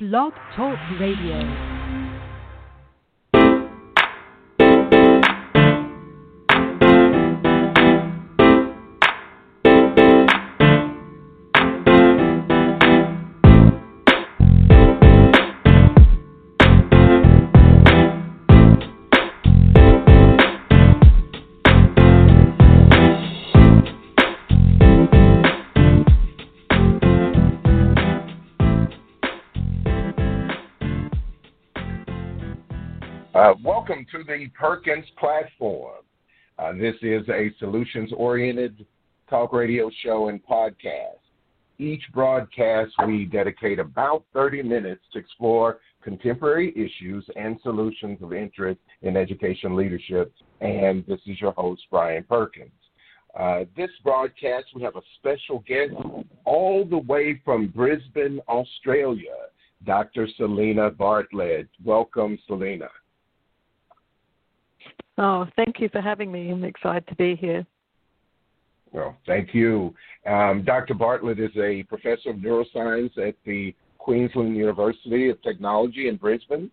Blog Talk Radio. Uh, welcome to the Perkins platform. Uh, this is a solutions oriented talk radio show and podcast. Each broadcast, we dedicate about 30 minutes to explore contemporary issues and solutions of interest in education leadership. And this is your host, Brian Perkins. Uh, this broadcast, we have a special guest all the way from Brisbane, Australia, Dr. Selena Bartlett. Welcome, Selena. Oh, thank you for having me. I'm excited to be here. Well, thank you. Um, Dr. Bartlett is a professor of neuroscience at the Queensland University of Technology in Brisbane.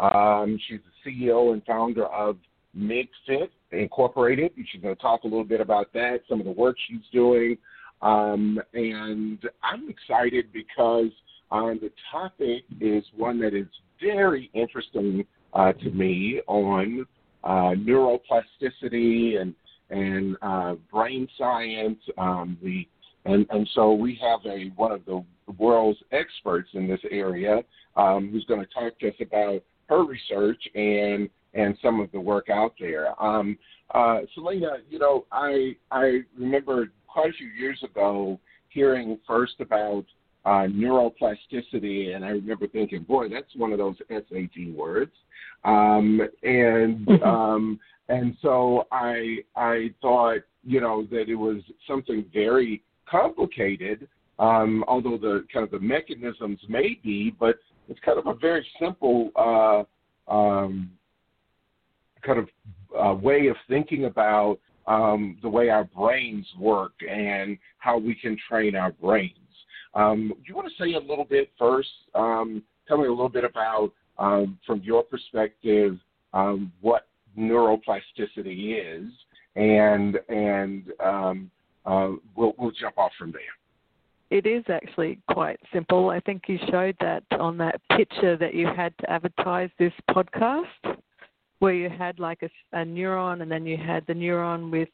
Um, she's the CEO and founder of MigFit Incorporated. She's going to talk a little bit about that, some of the work she's doing. Um, and I'm excited because um, the topic is one that is very interesting uh, to me on uh, neuroplasticity and and uh, brain science. Um, the and and so we have a one of the world's experts in this area um, who's going to talk to us about her research and and some of the work out there. Um, uh, Selena, you know, I I remember quite a few years ago hearing first about uh, neuroplasticity, and I remember thinking, boy, that's one of those SAT words. Um, and Mm-hmm. um, and so I I thought you know that it was something very complicated, um, although the kind of the mechanisms may be, but it's kind of a very simple uh, um, kind of uh, way of thinking about um, the way our brains work and how we can train our brains. Um, do you want to say a little bit first? Um, tell me a little bit about, um, from your perspective, um, what neuroplasticity is, and and um, uh, we'll we'll jump off from there. It is actually quite simple. I think you showed that on that picture that you had to advertise this podcast, where you had like a, a neuron and then you had the neuron with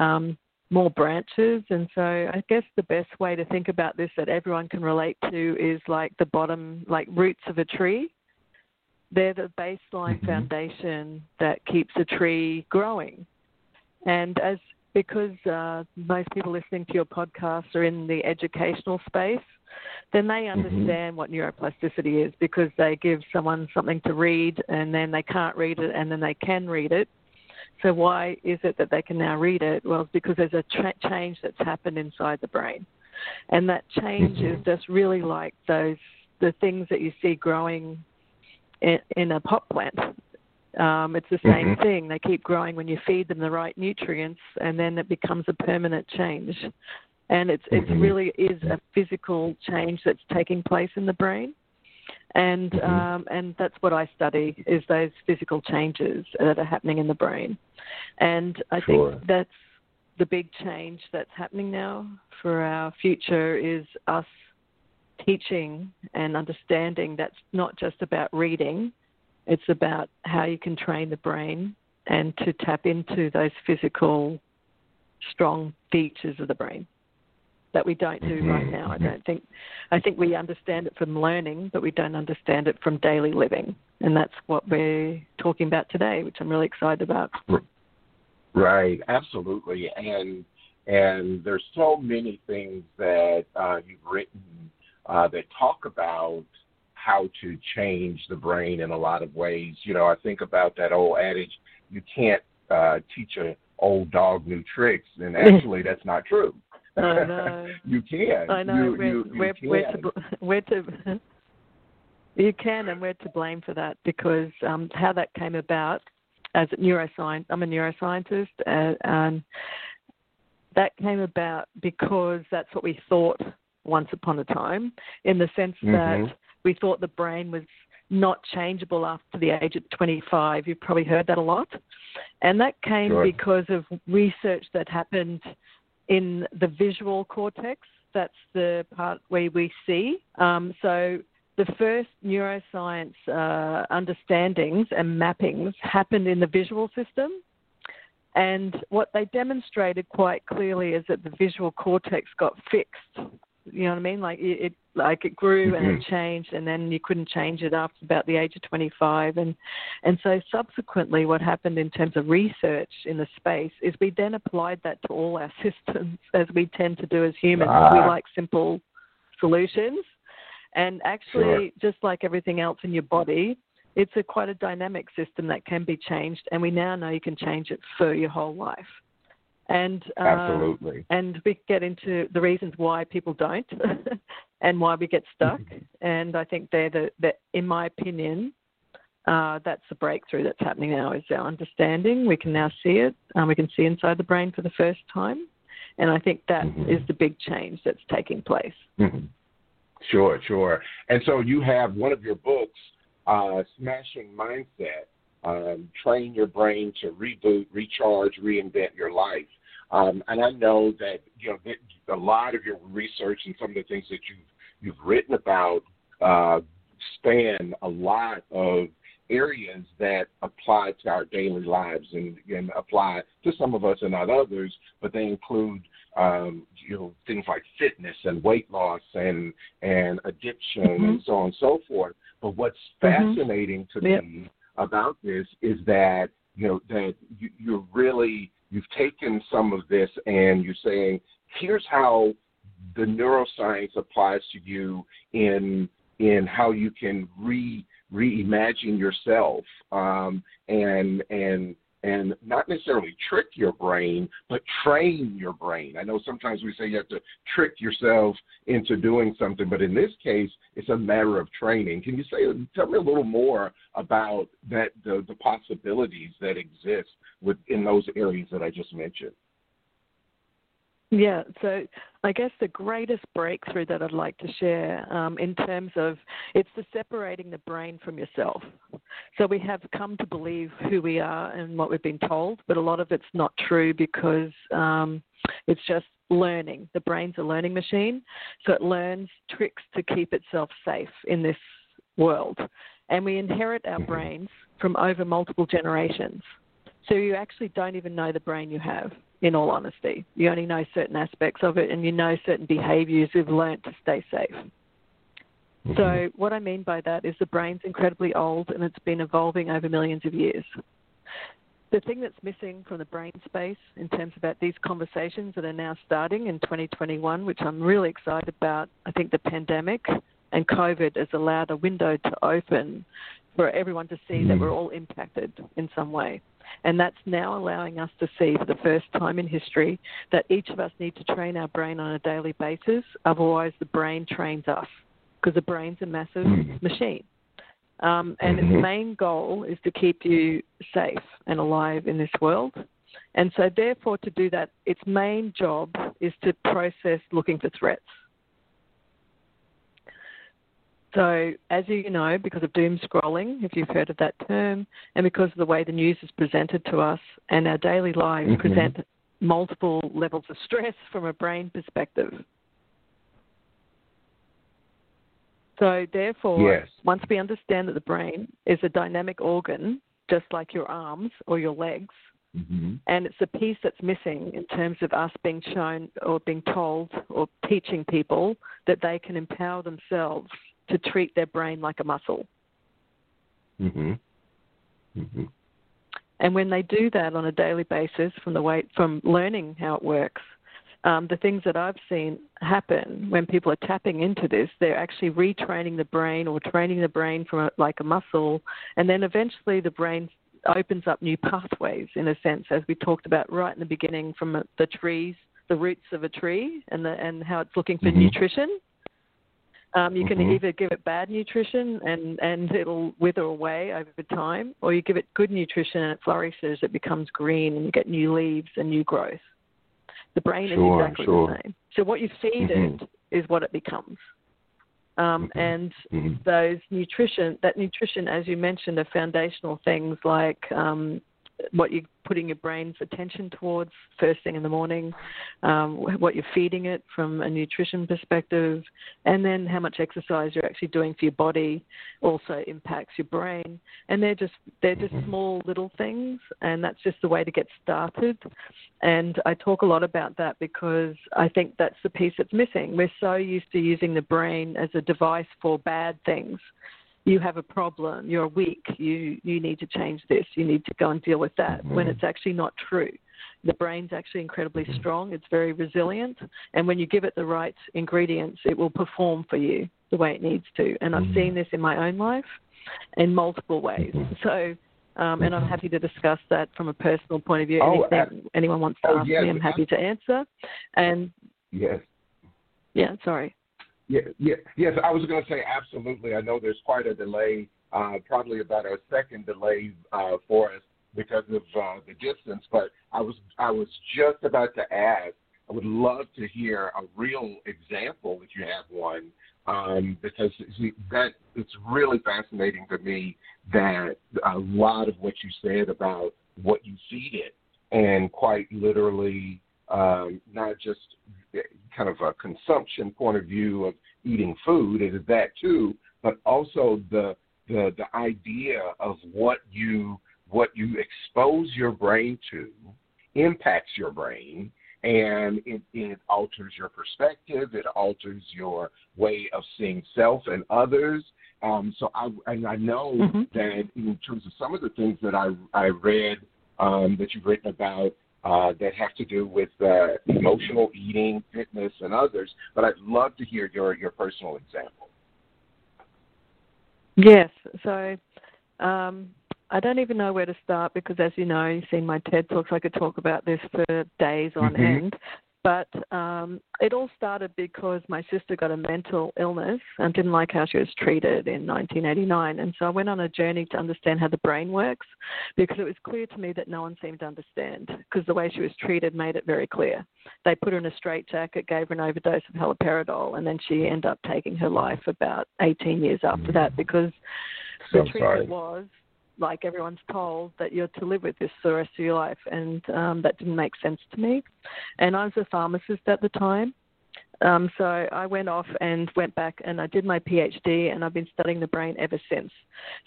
um, more branches. And so I guess the best way to think about this that everyone can relate to is like the bottom, like roots of a tree. They're the baseline Mhm. foundation that keeps a tree growing. And as because uh, most people listening to your podcast are in the educational space, then they understand what neuroplasticity is because they give someone something to read and then they can't read it and then they can read it. So why is it that they can now read it? Well, it's because there's a tra- change that's happened inside the brain, and that change is just really like those the things that you see growing in, in a pot plant. Um, it's the same Mhm. thing. They keep growing when you feed them the right nutrients, and then it becomes a permanent change. And it's it Mhm. really is a physical change that's taking place in the brain, and Mhm. um, and that's what I study is those physical changes that are happening in the brain, and I Sure. think that's the big change that's happening now for our future is us teaching and understanding that's not just about reading, it's about how you can train the brain and to tap into those physical, strong features of the brain that we don't do Mhm, right now. I mhm. don't think. I think we understand it from learning, but we don't understand it from daily living, and that's what we're talking about today, which I'm really excited about. Right, absolutely, and and there's so many things that uh, you've written uh, that talk about how to change the brain in a lot of ways. You know, I think about that old adage: you can't uh, teach a old dog new tricks, and actually, that's not true. I know. you can. I know You, we're, you, you we're, can. we're to we're to you can and we're to blame for that because um, how that came about as a neuroscience. I'm a neuroscientist, uh, and that came about because that's what we thought once upon a time, in the sense that we thought the brain was not changeable after the age of 25. You've probably heard that a lot. And that came Sure. because of research that happened in the visual cortex. That's the part where we see. Um, so the first neuroscience uh, understandings and mappings happened in the visual system. And what they demonstrated quite clearly is that the visual cortex got fixed. You know what I mean? Like it, it like it grew and it Mhm. changed, and then you couldn't change it after about the age of 25. And and so subsequently, what happened in terms of research in the space is we then applied that to all our systems, as we tend to do as humans. We Ah. like simple solutions, and actually, just like everything else in your body, it's a quite a dynamic system that can be changed, and we now know you can change it for your whole life. And uh, Absolutely. and we get into the reasons why people don't and why we get stuck. And I think they're the, the in my opinion, uh, that's the breakthrough that's happening now is our understanding. We can now see it. Um, we can see inside the brain for the first time. And I think that is Mhm. the big change that's taking place. Mhm. Sure, sure. And so you have one of your books, uh, Smashing Mindset, um, Train Your Brain to Reboot, Recharge, Reinvent Your Life. Um, and I know that you know that a lot of your research and some of the things that you've you've written about uh, span a lot of areas that apply to our daily lives and, and apply to some of us and not others, but they include um, you know things like fitness and weight loss and and addiction and so on and so forth. But what's Mhm. fascinating to Yep. me about this is that you know that you, you're really you've taken some of this and you're saying here's how the neuroscience applies to you in in how you can re reimagine yourself um, and and and not necessarily trick your brain, but train your brain. I know sometimes we say you have to trick yourself into doing something, but in this case, it's a matter of training. Can you say, tell me a little more about that, the, the possibilities that exist within those areas that I just mentioned? Yeah, so I guess the greatest breakthrough that I'd like to share um, in terms of it's the separating the brain from yourself. So we have come to believe who we are and what we've been told, but a lot of it's not true because um, it's just learning. The brain's a learning machine, so it learns tricks to keep itself safe in this world. And we inherit our brains from over multiple generations. So you actually don't even know the brain you have, in all honesty. You only know certain aspects of it and you know certain behaviors you've learned to stay safe. Mm-hmm. So what I mean by that is the brain's incredibly old and it's been evolving over millions of years. The thing that's missing from the brain space in terms of these conversations that are now starting in 2021, which I'm really excited about, I think the pandemic and COVID has allowed a window to open for everyone to see that mm. we're all impacted in some way. And that's now allowing us to see for the first time in history that each of us need to train our brain on a daily basis. Otherwise, the brain trains us because the brain's a massive Mhm. machine. Um, and its main goal is to keep you safe and alive in this world. And so, therefore, to do that, its main job is to process looking for threats. So, as you know, because of doom scrolling, if you've heard of that term, and because of the way the news is presented to us and our daily lives Mhm. present multiple levels of stress from a brain perspective. So, therefore, Yes. once we understand that the brain is a dynamic organ, just like your arms or your legs, Mm-hmm. and it's a piece that's missing in terms of us being shown or being told or teaching people that they can empower themselves to treat their brain like a muscle. Mm-hmm. Mm-hmm. And when they do that on a daily basis, from the way from learning how it works, um, the things that I've seen happen when people are tapping into this, they're actually retraining the brain or training the brain from a, like a muscle, and then eventually the brain opens up new pathways in a sense, as we talked about right in the beginning, from the trees, the roots of a tree, and the, and how it's looking for Mhm. nutrition. Um, you can Mhm. either give it bad nutrition and, and it'll wither away over time, or you give it good nutrition and it flourishes, it becomes green, and you get new leaves and new growth. The brain Sure, is exactly sure. the same. So what you feed Mhm. it is what it becomes. Um, mm-hmm. And mm-hmm. those nutrition, that nutrition, as you mentioned, are foundational things like um, what you're putting your brain's attention towards first thing in the morning, um, what you're feeding it from a nutrition perspective, and then how much exercise you're actually doing for your body also impacts your brain. And they're just they're just Mm-hmm. small little things, and that's just the way to get started. And I talk a lot about that because I think that's the piece that's missing. We're so used to using the brain as a device for bad things you have a problem, you're weak, you, you need to change this, you need to go and deal with that, mm-hmm. when it's actually not true. The brain's actually incredibly mm-hmm. strong, it's very resilient, and when you give it the right ingredients, it will perform for you the way it needs to. And I've mm-hmm. seen this in my own life in multiple ways. Mm-hmm. So, um, and I'm happy to discuss that from a personal point of view. Oh, Anything uh, anyone wants to oh, ask yes, me, I'm happy to answer. And yes, yeah, sorry. Yeah, yeah, yes. I was going to say absolutely. I know there's quite a delay, uh, probably about a second delay uh, for us because of uh, the distance. But I was I was just about to ask. I would love to hear a real example if you have one, um, because see, that it's really fascinating to me that a lot of what you said about what you feed it, and quite literally um, not just kind of a consumption point of view of eating food, it is that too, but also the the the idea of what you what you expose your brain to impacts your brain and it, it alters your perspective, it alters your way of seeing self and others. Um, so I and I know mm-hmm. that in terms of some of the things that I I read um, that you've written about uh, that have to do with uh, emotional eating, fitness, and others. But I'd love to hear your, your personal example. Yes. So um, I don't even know where to start because, as you know, you've seen my TED Talks. I could talk about this for days on mm-hmm. end. But um, it all started because my sister got a mental illness and didn't like how she was treated in 1989. And so I went on a journey to understand how the brain works because it was clear to me that no one seemed to understand because the way she was treated made it very clear. They put her in a straitjacket, gave her an overdose of haloperidol, and then she ended up taking her life about 18 years after that because so the treatment sorry. was like everyone's told that you're to live with this the rest of your life, and um, that didn't make sense to me. And I was a pharmacist at the time, um, so I went off and went back and I did my PhD, and I've been studying the brain ever since.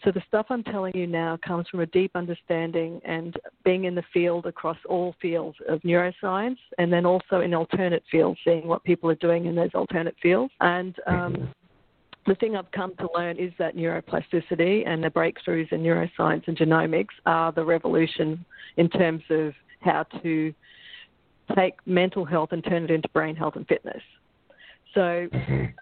So the stuff I'm telling you now comes from a deep understanding and being in the field across all fields of neuroscience, and then also in alternate fields, seeing what people are doing in those alternate fields. And um, the thing I've come to learn is that neuroplasticity and the breakthroughs in neuroscience and genomics are the revolution in terms of how to take mental health and turn it into brain health and fitness. So,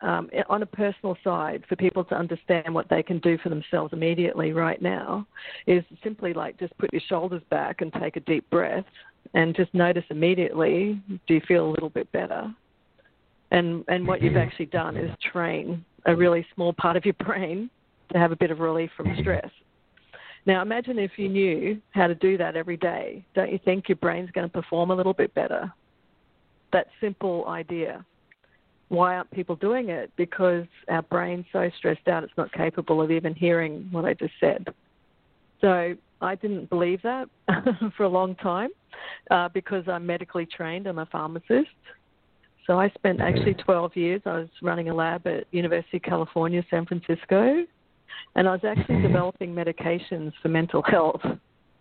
um, on a personal side, for people to understand what they can do for themselves immediately right now, is simply like just put your shoulders back and take a deep breath and just notice immediately do you feel a little bit better? And, and what you've actually done is train a really small part of your brain to have a bit of relief from stress. Now, imagine if you knew how to do that every day. Don't you think your brain's going to perform a little bit better? That simple idea. Why aren't people doing it? Because our brain's so stressed out it's not capable of even hearing what I just said. So I didn't believe that for a long time uh, because I'm medically trained. I'm a pharmacist. So I spent actually 12 years. I was running a lab at University of California, San Francisco, and I was actually developing medications for mental health.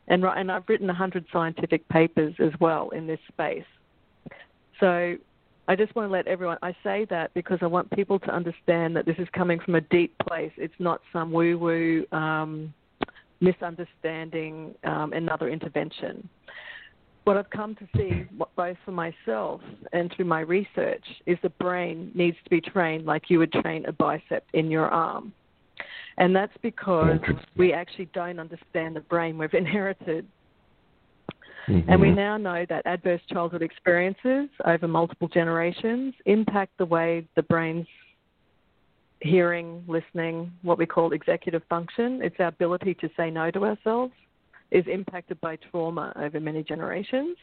And, and I've written 100 scientific papers as well in this space. So I just want to let everyone, I say that because I want people to understand that this is coming from a deep place. It's not some woo woo um, misunderstanding, um, another intervention what I've come to see, both for myself and through my research, is the brain needs to be trained like you would train a bicep in your arm. And that's because we actually don't understand the brain we've inherited. Mm-hmm. And we now know that adverse childhood experiences over multiple generations impact the way the brain's hearing, listening, what we call executive function. It's our ability to say no to ourselves is impacted by trauma over many generations.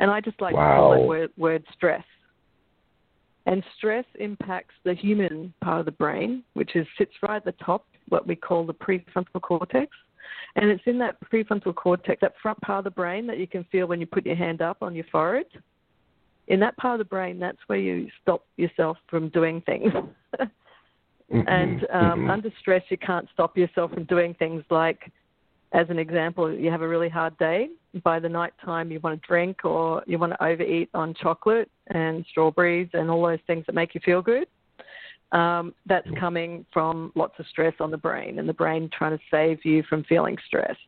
And I just like wow. to call it word, word stress. And stress impacts the human part of the brain, which is sits right at the top, what we call the prefrontal cortex. And it's in that prefrontal cortex, that front part of the brain that you can feel when you put your hand up on your forehead. In that part of the brain, that's where you stop yourself from doing things. Mm-hmm. and um, Mhm. under stress, you can't stop yourself from doing things like, as an example, you have a really hard day. By the night time, you want to drink or you want to overeat on chocolate and strawberries and all those things that make you feel good. Um, that's coming from lots of stress on the brain and the brain trying to save you from feeling stressed.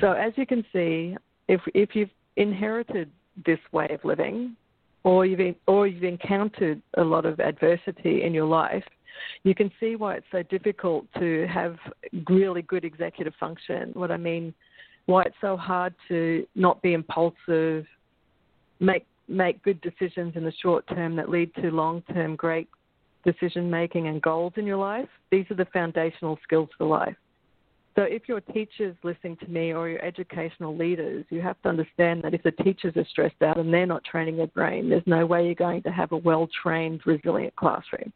So as you can see, if if you've inherited this way of living, or you've or you've encountered a lot of adversity in your life, you can see why it's so difficult to have really good executive function. What I mean, why it's so hard to not be impulsive, make make good decisions in the short term that lead to long term great decision making and goals in your life. These are the foundational skills for life. So if your teachers listening to me or your educational leaders, you have to understand that if the teachers are stressed out and they're not training their brain, there's no way you're going to have a well trained, resilient classroom.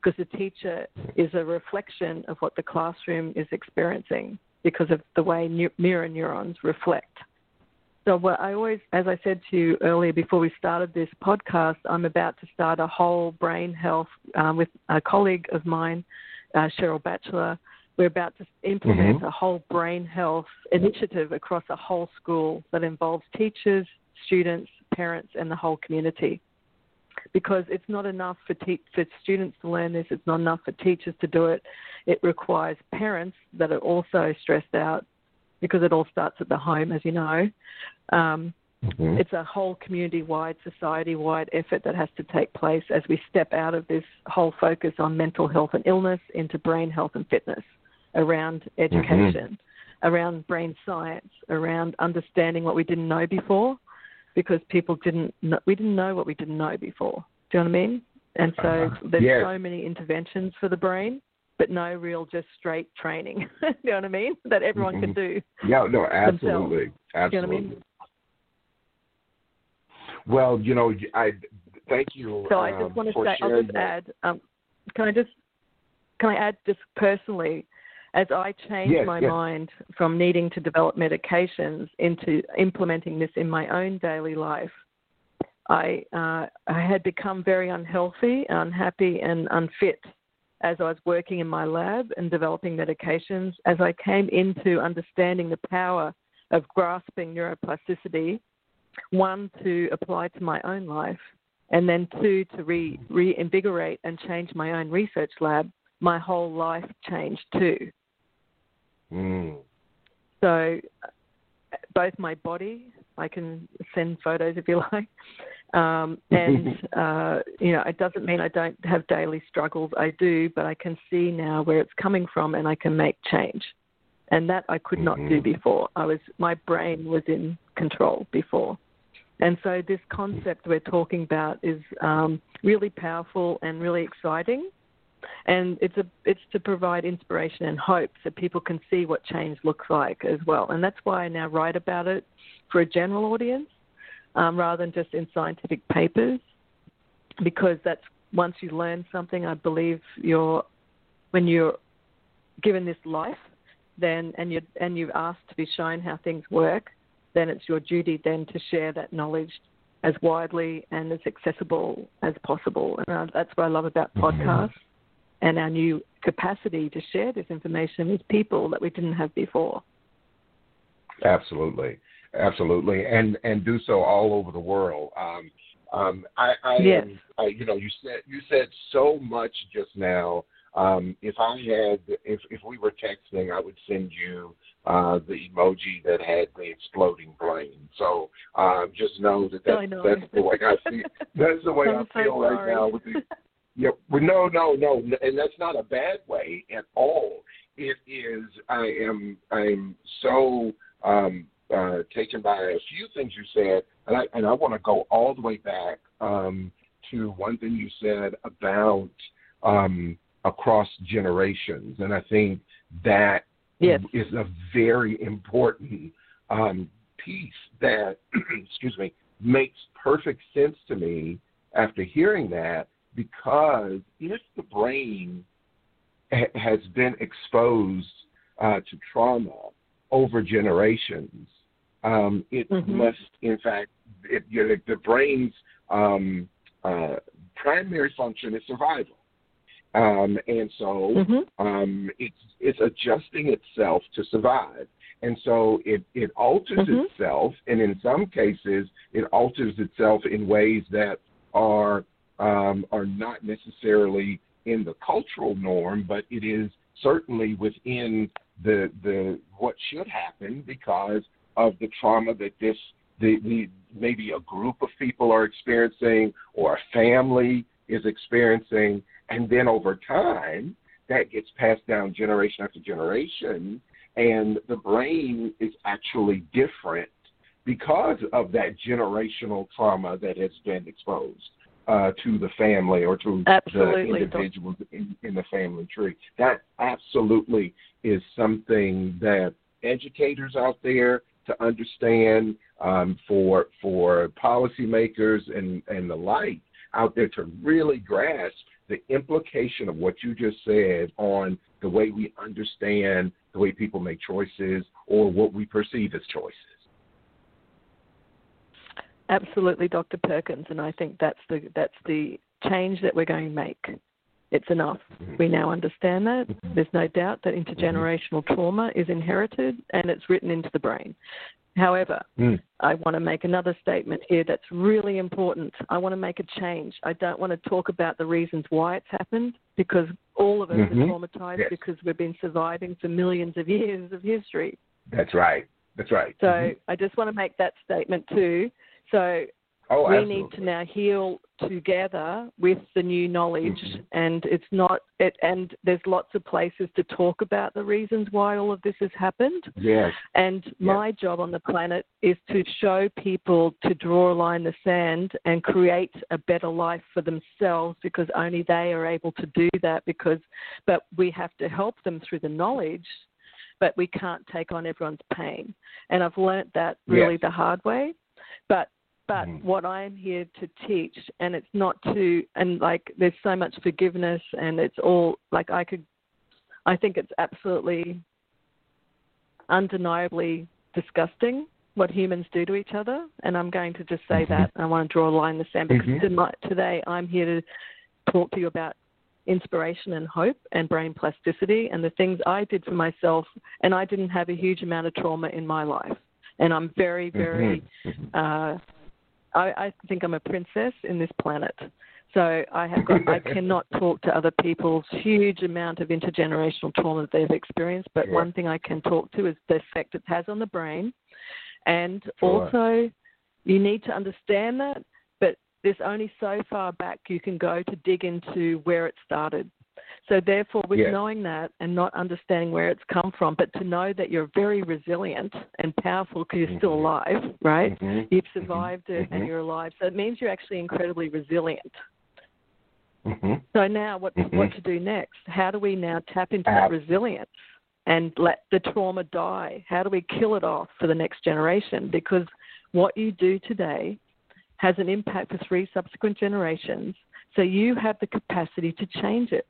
Because the teacher is a reflection of what the classroom is experiencing because of the way mirror neurons reflect. So what I always, as I said to you earlier before we started this podcast, I'm about to start a whole brain health um, with a colleague of mine, uh, Cheryl Batchelor. We're about to implement Mhm. a whole brain health initiative across a whole school that involves teachers, students, parents, and the whole community. Because it's not enough for, te- for students to learn this, it's not enough for teachers to do it. It requires parents that are also stressed out because it all starts at the home, as you know. Um, Mhm. it's a whole community wide, society wide effort that has to take place as we step out of this whole focus on mental health and illness into brain health and fitness around education, around brain science, around understanding what we didn't know before because people didn't know, we didn't know what we didn't know before. Do you know what I mean? And so Uh-huh. there's Yes. so many interventions for the brain, but no real just straight training. Do you know what I mean? That everyone can Mhm. do. Yeah, no, absolutely, You know what I absolutely. mean? Well, you know, I thank you. So I um, just want to say, I'll just that. add. Um, can I just can I add just personally, as I changed Yes, my yes. mind from needing to develop medications into implementing this in my own daily life, I uh, I had become very unhealthy, unhappy, and unfit as I was working in my lab and developing medications. As I came into understanding the power of grasping neuroplasticity, one to apply to my own life, and then two to re- reinvigorate and change my own research lab, my whole life changed too. Mm. So, both my body, I can send photos if you like, um, and uh, you know, it doesn't mean I don't have daily struggles. I do, but I can see now where it's coming from, and I can make change. And that I could not do Mhm. before. I was my brain was in control before. And so this concept we're talking about is um, really powerful and really exciting. And it's a it's to provide inspiration and hope so people can see what change looks like as well. And that's why I now write about it for a general audience um, rather than just in scientific papers, because that's once you learn something, I believe you're when you're given this life, then and you and you've asked to be shown how things work, then it's your duty then to share that knowledge as widely and as accessible as possible. And uh, that's what I love about Mhm. podcasts and our new capacity to share this information with people that we didn't have before. Absolutely, absolutely, and and do so all over the world. Um, um, I, I, Yes. I, you know, you said you said so much just now. Um, if I had, if if we were texting, I would send you uh, the emoji that had the exploding plane. So um, just know that that's, know. that's the way I see. That's the way I'm I feel so right now with the Yeah, well, no, no, no, and that's not a bad way at all. It is. I am. I'm so um, uh, taken by a few things you said, and I and I want to go all the way back um, to one thing you said about um, across generations, and I think that Yes. is a very important um, piece that, excuse me, makes perfect sense to me after hearing that because if the brain ha- has been exposed uh, to trauma over generations, um, it Mhm. must, in fact, it, you know, the brain's um, uh, primary function is survival. Um, and so Mhm. um, it's it's adjusting itself to survive, and so it it alters Mhm. itself, and in some cases it alters itself in ways that are um, are not necessarily in the cultural norm, but it is certainly within the the what should happen because of the trauma that this the, the maybe a group of people are experiencing or a family is experiencing. And then over time that gets passed down generation after generation and the brain is actually different because of that generational trauma that has been exposed uh, to the family or to Absolutely. the individuals in, in the family tree. That absolutely is something that educators out there to understand um, for for policymakers and and the like out there to really grasp the implication of what you just said on the way we understand the way people make choices or what we perceive as choices. Absolutely, Dr. Perkins, and I think that's the that's the change that we're going to make. It's enough. Mhm. We now understand that. Mhm. There's no doubt that intergenerational trauma is inherited and it's written into the brain. However, Mm. I want to make another statement here that's really important. I want to make a change. I don't want to talk about the reasons why it's happened because all of us Mhm. are traumatized Yes. because we've been surviving for millions of years of history. That's right. That's right. So Mhm. I just want to make that statement too. So oh, we absolutely. need to now heal together with the new knowledge Mhm. and it's not it and there's lots of places to talk about the reasons why all of this has happened Yes. and my job on the planet is to show people to draw a line in the sand and create a better life for themselves because only they are able to do that because but we have to help them through the knowledge but we can't take on everyone's pain and I've learnt that really Yes. the hard way but Mhm. what I'm here to teach, and it's not to, and like there's so much forgiveness, and it's all like I could, I think it's absolutely undeniably disgusting what humans do to each other, and I'm going to just say Mhm. that. I want to draw a line in the sand because Mhm. tonight, today I'm here to talk to you about inspiration and hope and brain plasticity and the things I did for myself, and I didn't have a huge amount of trauma in my life, and I'm very, very Mhm. uh, I, I think I'm a princess in this planet. So I have got I cannot talk to other people's huge amount of intergenerational trauma that they've experienced, but Sure. one thing I can talk to is the effect it has on the brain. And also you need to understand that, but there's only so far back you can go to dig into where it started. So therefore, with Yes. knowing that and not understanding where it's come from, but to know that you're very resilient and powerful because you're still Mhm. alive, right? Mhm. You've survived it and Mhm. you're alive. So it means you're actually incredibly resilient. So now what what to do next? How do we now tap into that resilience and let the trauma die? How do we kill it off for the next generation? Because what you do today has an impact for three subsequent generations. So you have the capacity to change it.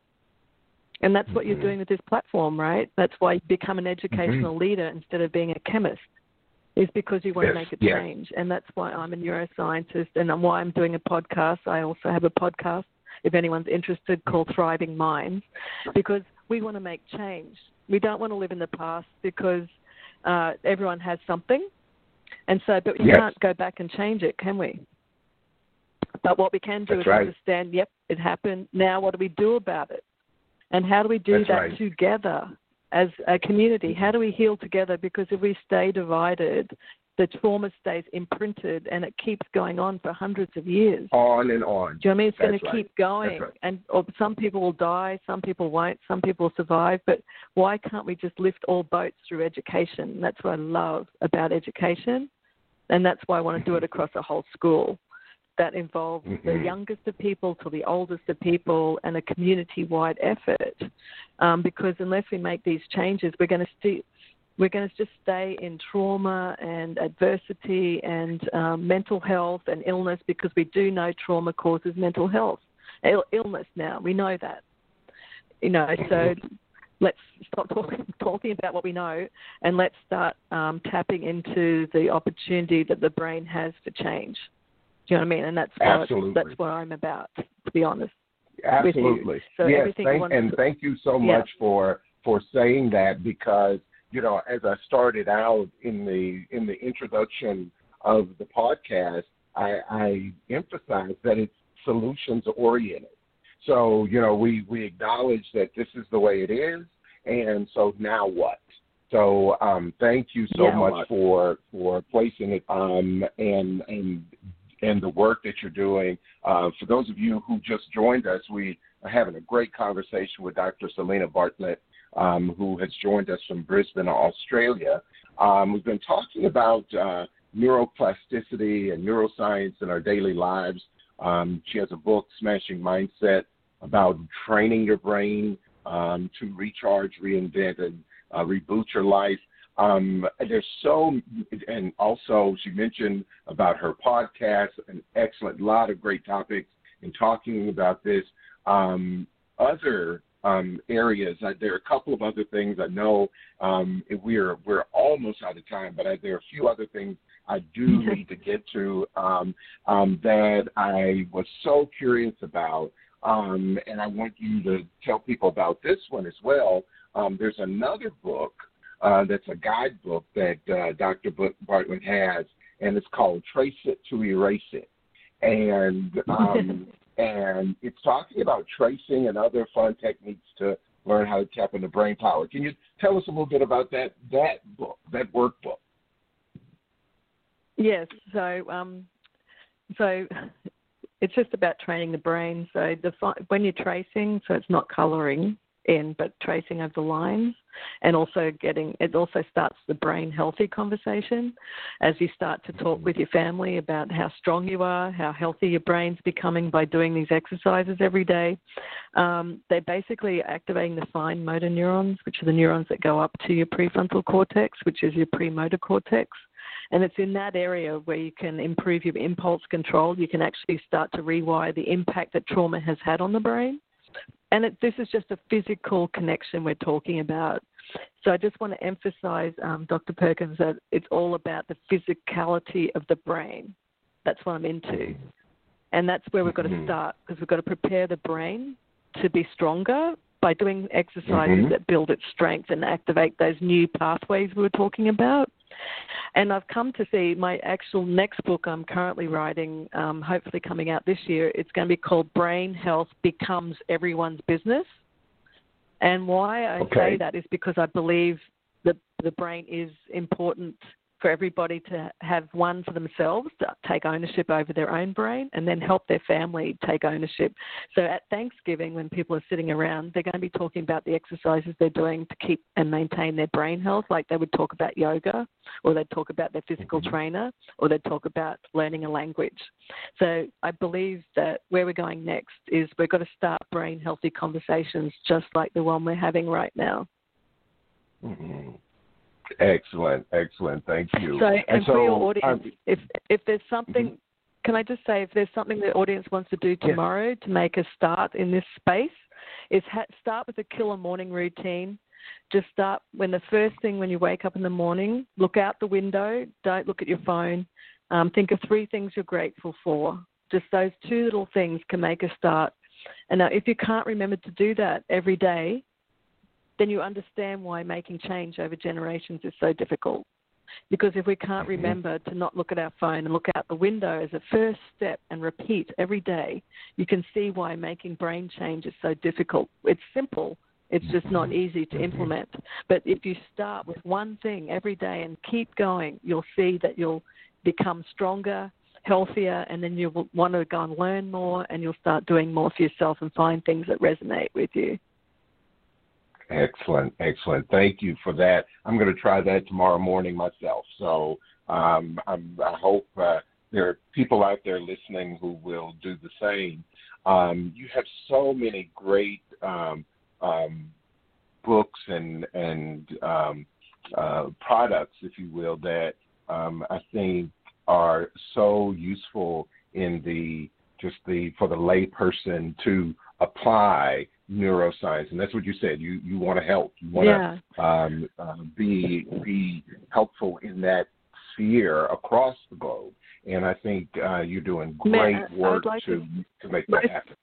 And that's what you're Mhm. doing with this platform, right? That's why you become an educational leader instead of being a chemist, is because you want Yes, to make a yes. change. And that's why I'm a neuroscientist and why I'm doing a podcast. I also have a podcast, if anyone's interested, called Thriving Minds, because we want to make change. We don't want to live in the past because uh, everyone has something. And so, but you Yes. can't go back and change it, can we? But what we can do That's is right. understand, yep, it happened. Now, what do we do about it? And how do we do That's that right. together as a community? How do we heal together? Because if we stay divided, the trauma stays imprinted and it keeps going on for hundreds of years. On and on. Do you know what I mean? It's going That's to right. keep going, right. and or some people will die, some people won't, some people survive. But why can't we just lift all boats through education? That's what I love about education, and that's why I want to do it across a whole school. That involves the Mhm. youngest of people to the oldest of people, and a community-wide effort. Um, because unless we make these changes, we're going to st- we're going to just stay in trauma and adversity and um, mental health and illness because we do know trauma causes mental health Ill- illness now. We know that. You know, so let's stop talking, talking about what we know and let's start um, tapping into the opportunity that the brain has for change. Do you know what I mean? And that's Absolutely. what, that's what I'm about, to be honest. Absolutely. So yes, thank, and to, thank you so yeah. much for for saying that because you know as I started out in the in the introduction of the podcast, I, I emphasized that it's solutions oriented. So you know we we acknowledge that this is the way it is, and so now what? So um, thank you so Yeah. much for for placing it um, and and and the work that you're doing. Uh, for those of you who just joined us, we are having a great conversation with Dr. Selena Bartlett, um, who has joined us from Brisbane, Australia. Um, we've been talking about uh, neuroplasticity and neuroscience in our daily lives. Um, she has a book, Smashing Mindset, about training your brain um, to recharge, reinvent, and uh, reboot your life. Um, there's so, and also she mentioned about her podcast, an excellent lot of great topics in talking about this. Um, other um, areas, uh, there are a couple of other things I know um, we're we're almost out of time, but I, there are a few other things I do need to get to um, um, that I was so curious about, um, and I want you to tell people about this one as well. Um, there's another book uh, that's a guidebook that uh, Dr. Bartlett has, and it's called Trace It to Erase It. And um, and it's talking about tracing and other fun techniques to learn how to tap into brain power. Can you tell us a little bit about that that book, that workbook? Yes. So, um, so it's just about training the brain. So the when you're tracing, so it's not colouring in, but tracing over the lines, and also getting it also starts the brain healthy conversation as you start to talk with your family about how strong you are, how healthy your brain's becoming by doing these exercises every day. Um, they're basically activating the fine motor neurons, which are the neurons that go up to your prefrontal cortex, which is your premotor cortex. And it's in that area where you can improve your impulse control. You can actually start to rewire the impact that trauma has had on the brain. And it, this is just a physical connection we're talking about. So I just want to emphasize, um, Dr. Perkins, that it's all about the physicality of the brain. That's what I'm into. And that's where we've got to Mhm. start because we've got to prepare the brain to be stronger by doing exercises Mhm. that build its strength and activate those new pathways we were talking about. And I've come to see my actual next book I'm currently writing, um, hopefully coming out this year. It's going to be called Brain Health Becomes Everyone's Business. And why I Okay. say that is because I believe that the brain is important for everybody to have one for themselves, to take ownership over their own brain, and then help their family take ownership. So at Thanksgiving, when people are sitting around, they're going to be talking about the exercises they're doing to keep and maintain their brain health, like they would talk about yoga, or they'd talk about their physical Mhm. trainer, or they'd talk about learning a language. So I believe that where we're going next is we've got to start brain healthy conversations just like the one we're having right now. Mhm. Excellent, excellent. Thank you. So, and, for your audience, um, if if there's something, Mhm. can I just say, if there's something the audience wants to do tomorrow to make a start in this space, is ha- start with a killer morning routine. Just start when the first thing when you wake up in the morning, look out the window, don't look at your phone. Um, think of three things you're grateful for. Just those two little things can make a start. And now, if you can't remember to do that every day, then you understand why making change over generations is so difficult. Because if we can't Mhm. remember to not look at our phone and look out the window as a first step and repeat every day, you can see why making brain change is so difficult. It's simple, it's just not easy to implement. But if you start with one thing every day and keep going, you'll see that you'll become stronger, healthier, and then you will want to go and learn more and you'll start doing more for yourself and find things that resonate with you. Excellent, excellent. Thank you for that. I'm going to try that tomorrow morning myself. So um, I hope uh, there are people out there listening who will do the same. Um, you have so many great um, um, books and and um, uh, products, if you will, that um, I think are so useful in the just the for the layperson to apply neuroscience, and that's what you said. You you want to help. You want to yeah. um, uh, be be helpful in that sphere across the globe. And I think uh, you're doing great Man, work like to, to make that happen.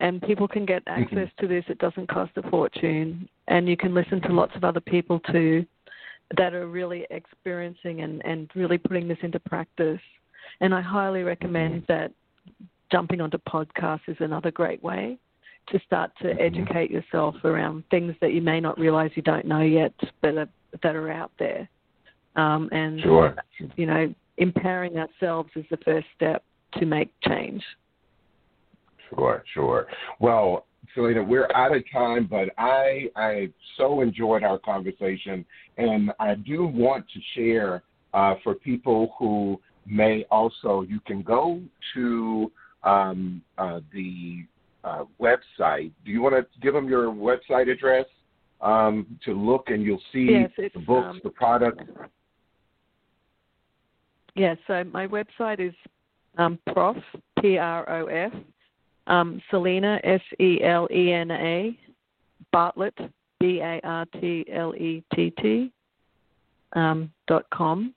And people can get Mm-hmm. access to this. It doesn't cost a fortune, and you can listen to lots of other people too that are really experiencing and, and really putting this into practice. And I highly recommend Mm-hmm. that jumping onto podcasts is another great way to start to Mm-hmm. educate yourself around things that you may not realize you don't know yet, but are, that are out there. Um, and Sure. you know, empowering ourselves is the first step to make change. Sure, sure. Well, Selena, we're out of time, but I I so enjoyed our conversation, and I do want to share uh, for people who may also. You can go to um, uh, the uh, website. Do you want to give them your website address um, to look, and you'll see Yes, the books, um, the product. Yeah, so my website is um, Prof, P R O F, um, Selena, S E L E N A, Bartlett, B A R T L E T T, um, dot com.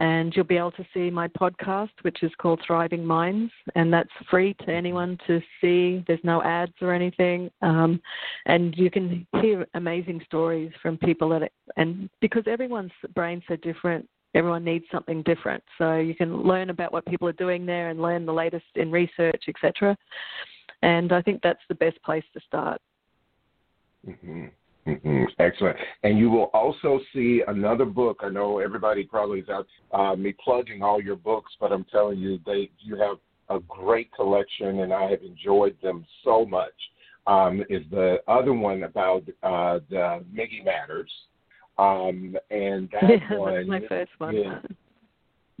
And you'll be able to see my podcast, which is called Thriving Minds, and that's free to anyone to see. There's no ads or anything, um, and you can hear amazing stories from people that, and because everyone's brain's so different, everyone needs something different. So you can learn about what people are doing there and learn the latest in research, etc. And I think that's the best place to start. hmm hmm Excellent. And you will also see another book. I know everybody probably is out uh, me plugging all your books, but I'm telling you, they you have a great collection, and I have enjoyed them so much. Um, is the other one about uh, the Miggy Matters, um, and that yeah, one. that's my first one. Yeah,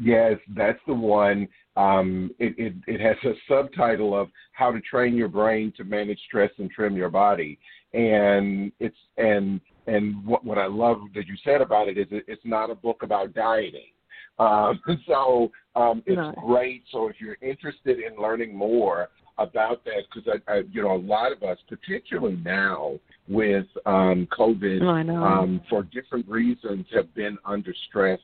Yes, that's the one. Um, it, it, it has a subtitle of "How to Train Your Brain to Manage Stress and Trim Your Body," and it's and and what what I love that you said about it is it, it's not a book about dieting. Um, so um, it's No. great. So if you're interested in learning more about that, because I, I, you know, a lot of us, particularly now with um, COVID, know. um, for different reasons, have been under stress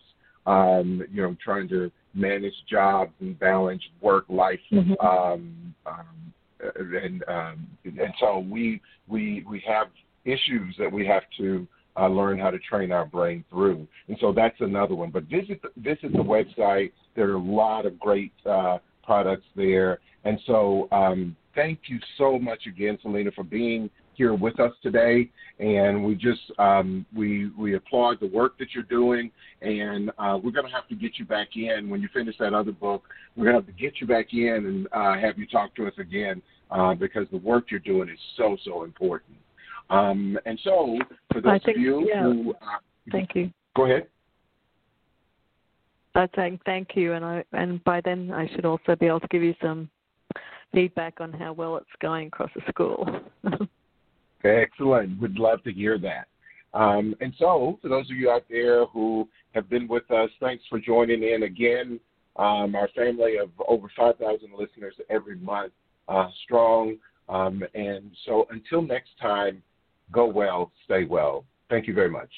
um, you know, trying to manage jobs and balance work life. Mhm. Um, um, and um, and so we we we have issues that we have to uh, learn how to train our brain through. And so that's another one. But visit the, visit the website. There are a lot of great uh, products there. And so um, thank you so much again, Selena, for being here with us today. And we just um, we we applaud the work that you're doing. And uh, we're going to have to get you back in when you finish that other book. We're going to have to get you back in and uh, have you talk to us again uh, because the work you're doing is so so important. Um, and so, for those think- of you yeah. who uh, Thank you. go ahead. I'm saying thank you, and I and by then I should also be able to give you some feedback on how well it's going across the school. Excellent. Would love to hear that. Um, and so, for those of you out there who have been with us, thanks for joining in again. Um, our family of over 5,000 listeners every month, uh, strong. Um, and so, until next time, go well, stay well. Thank you very much.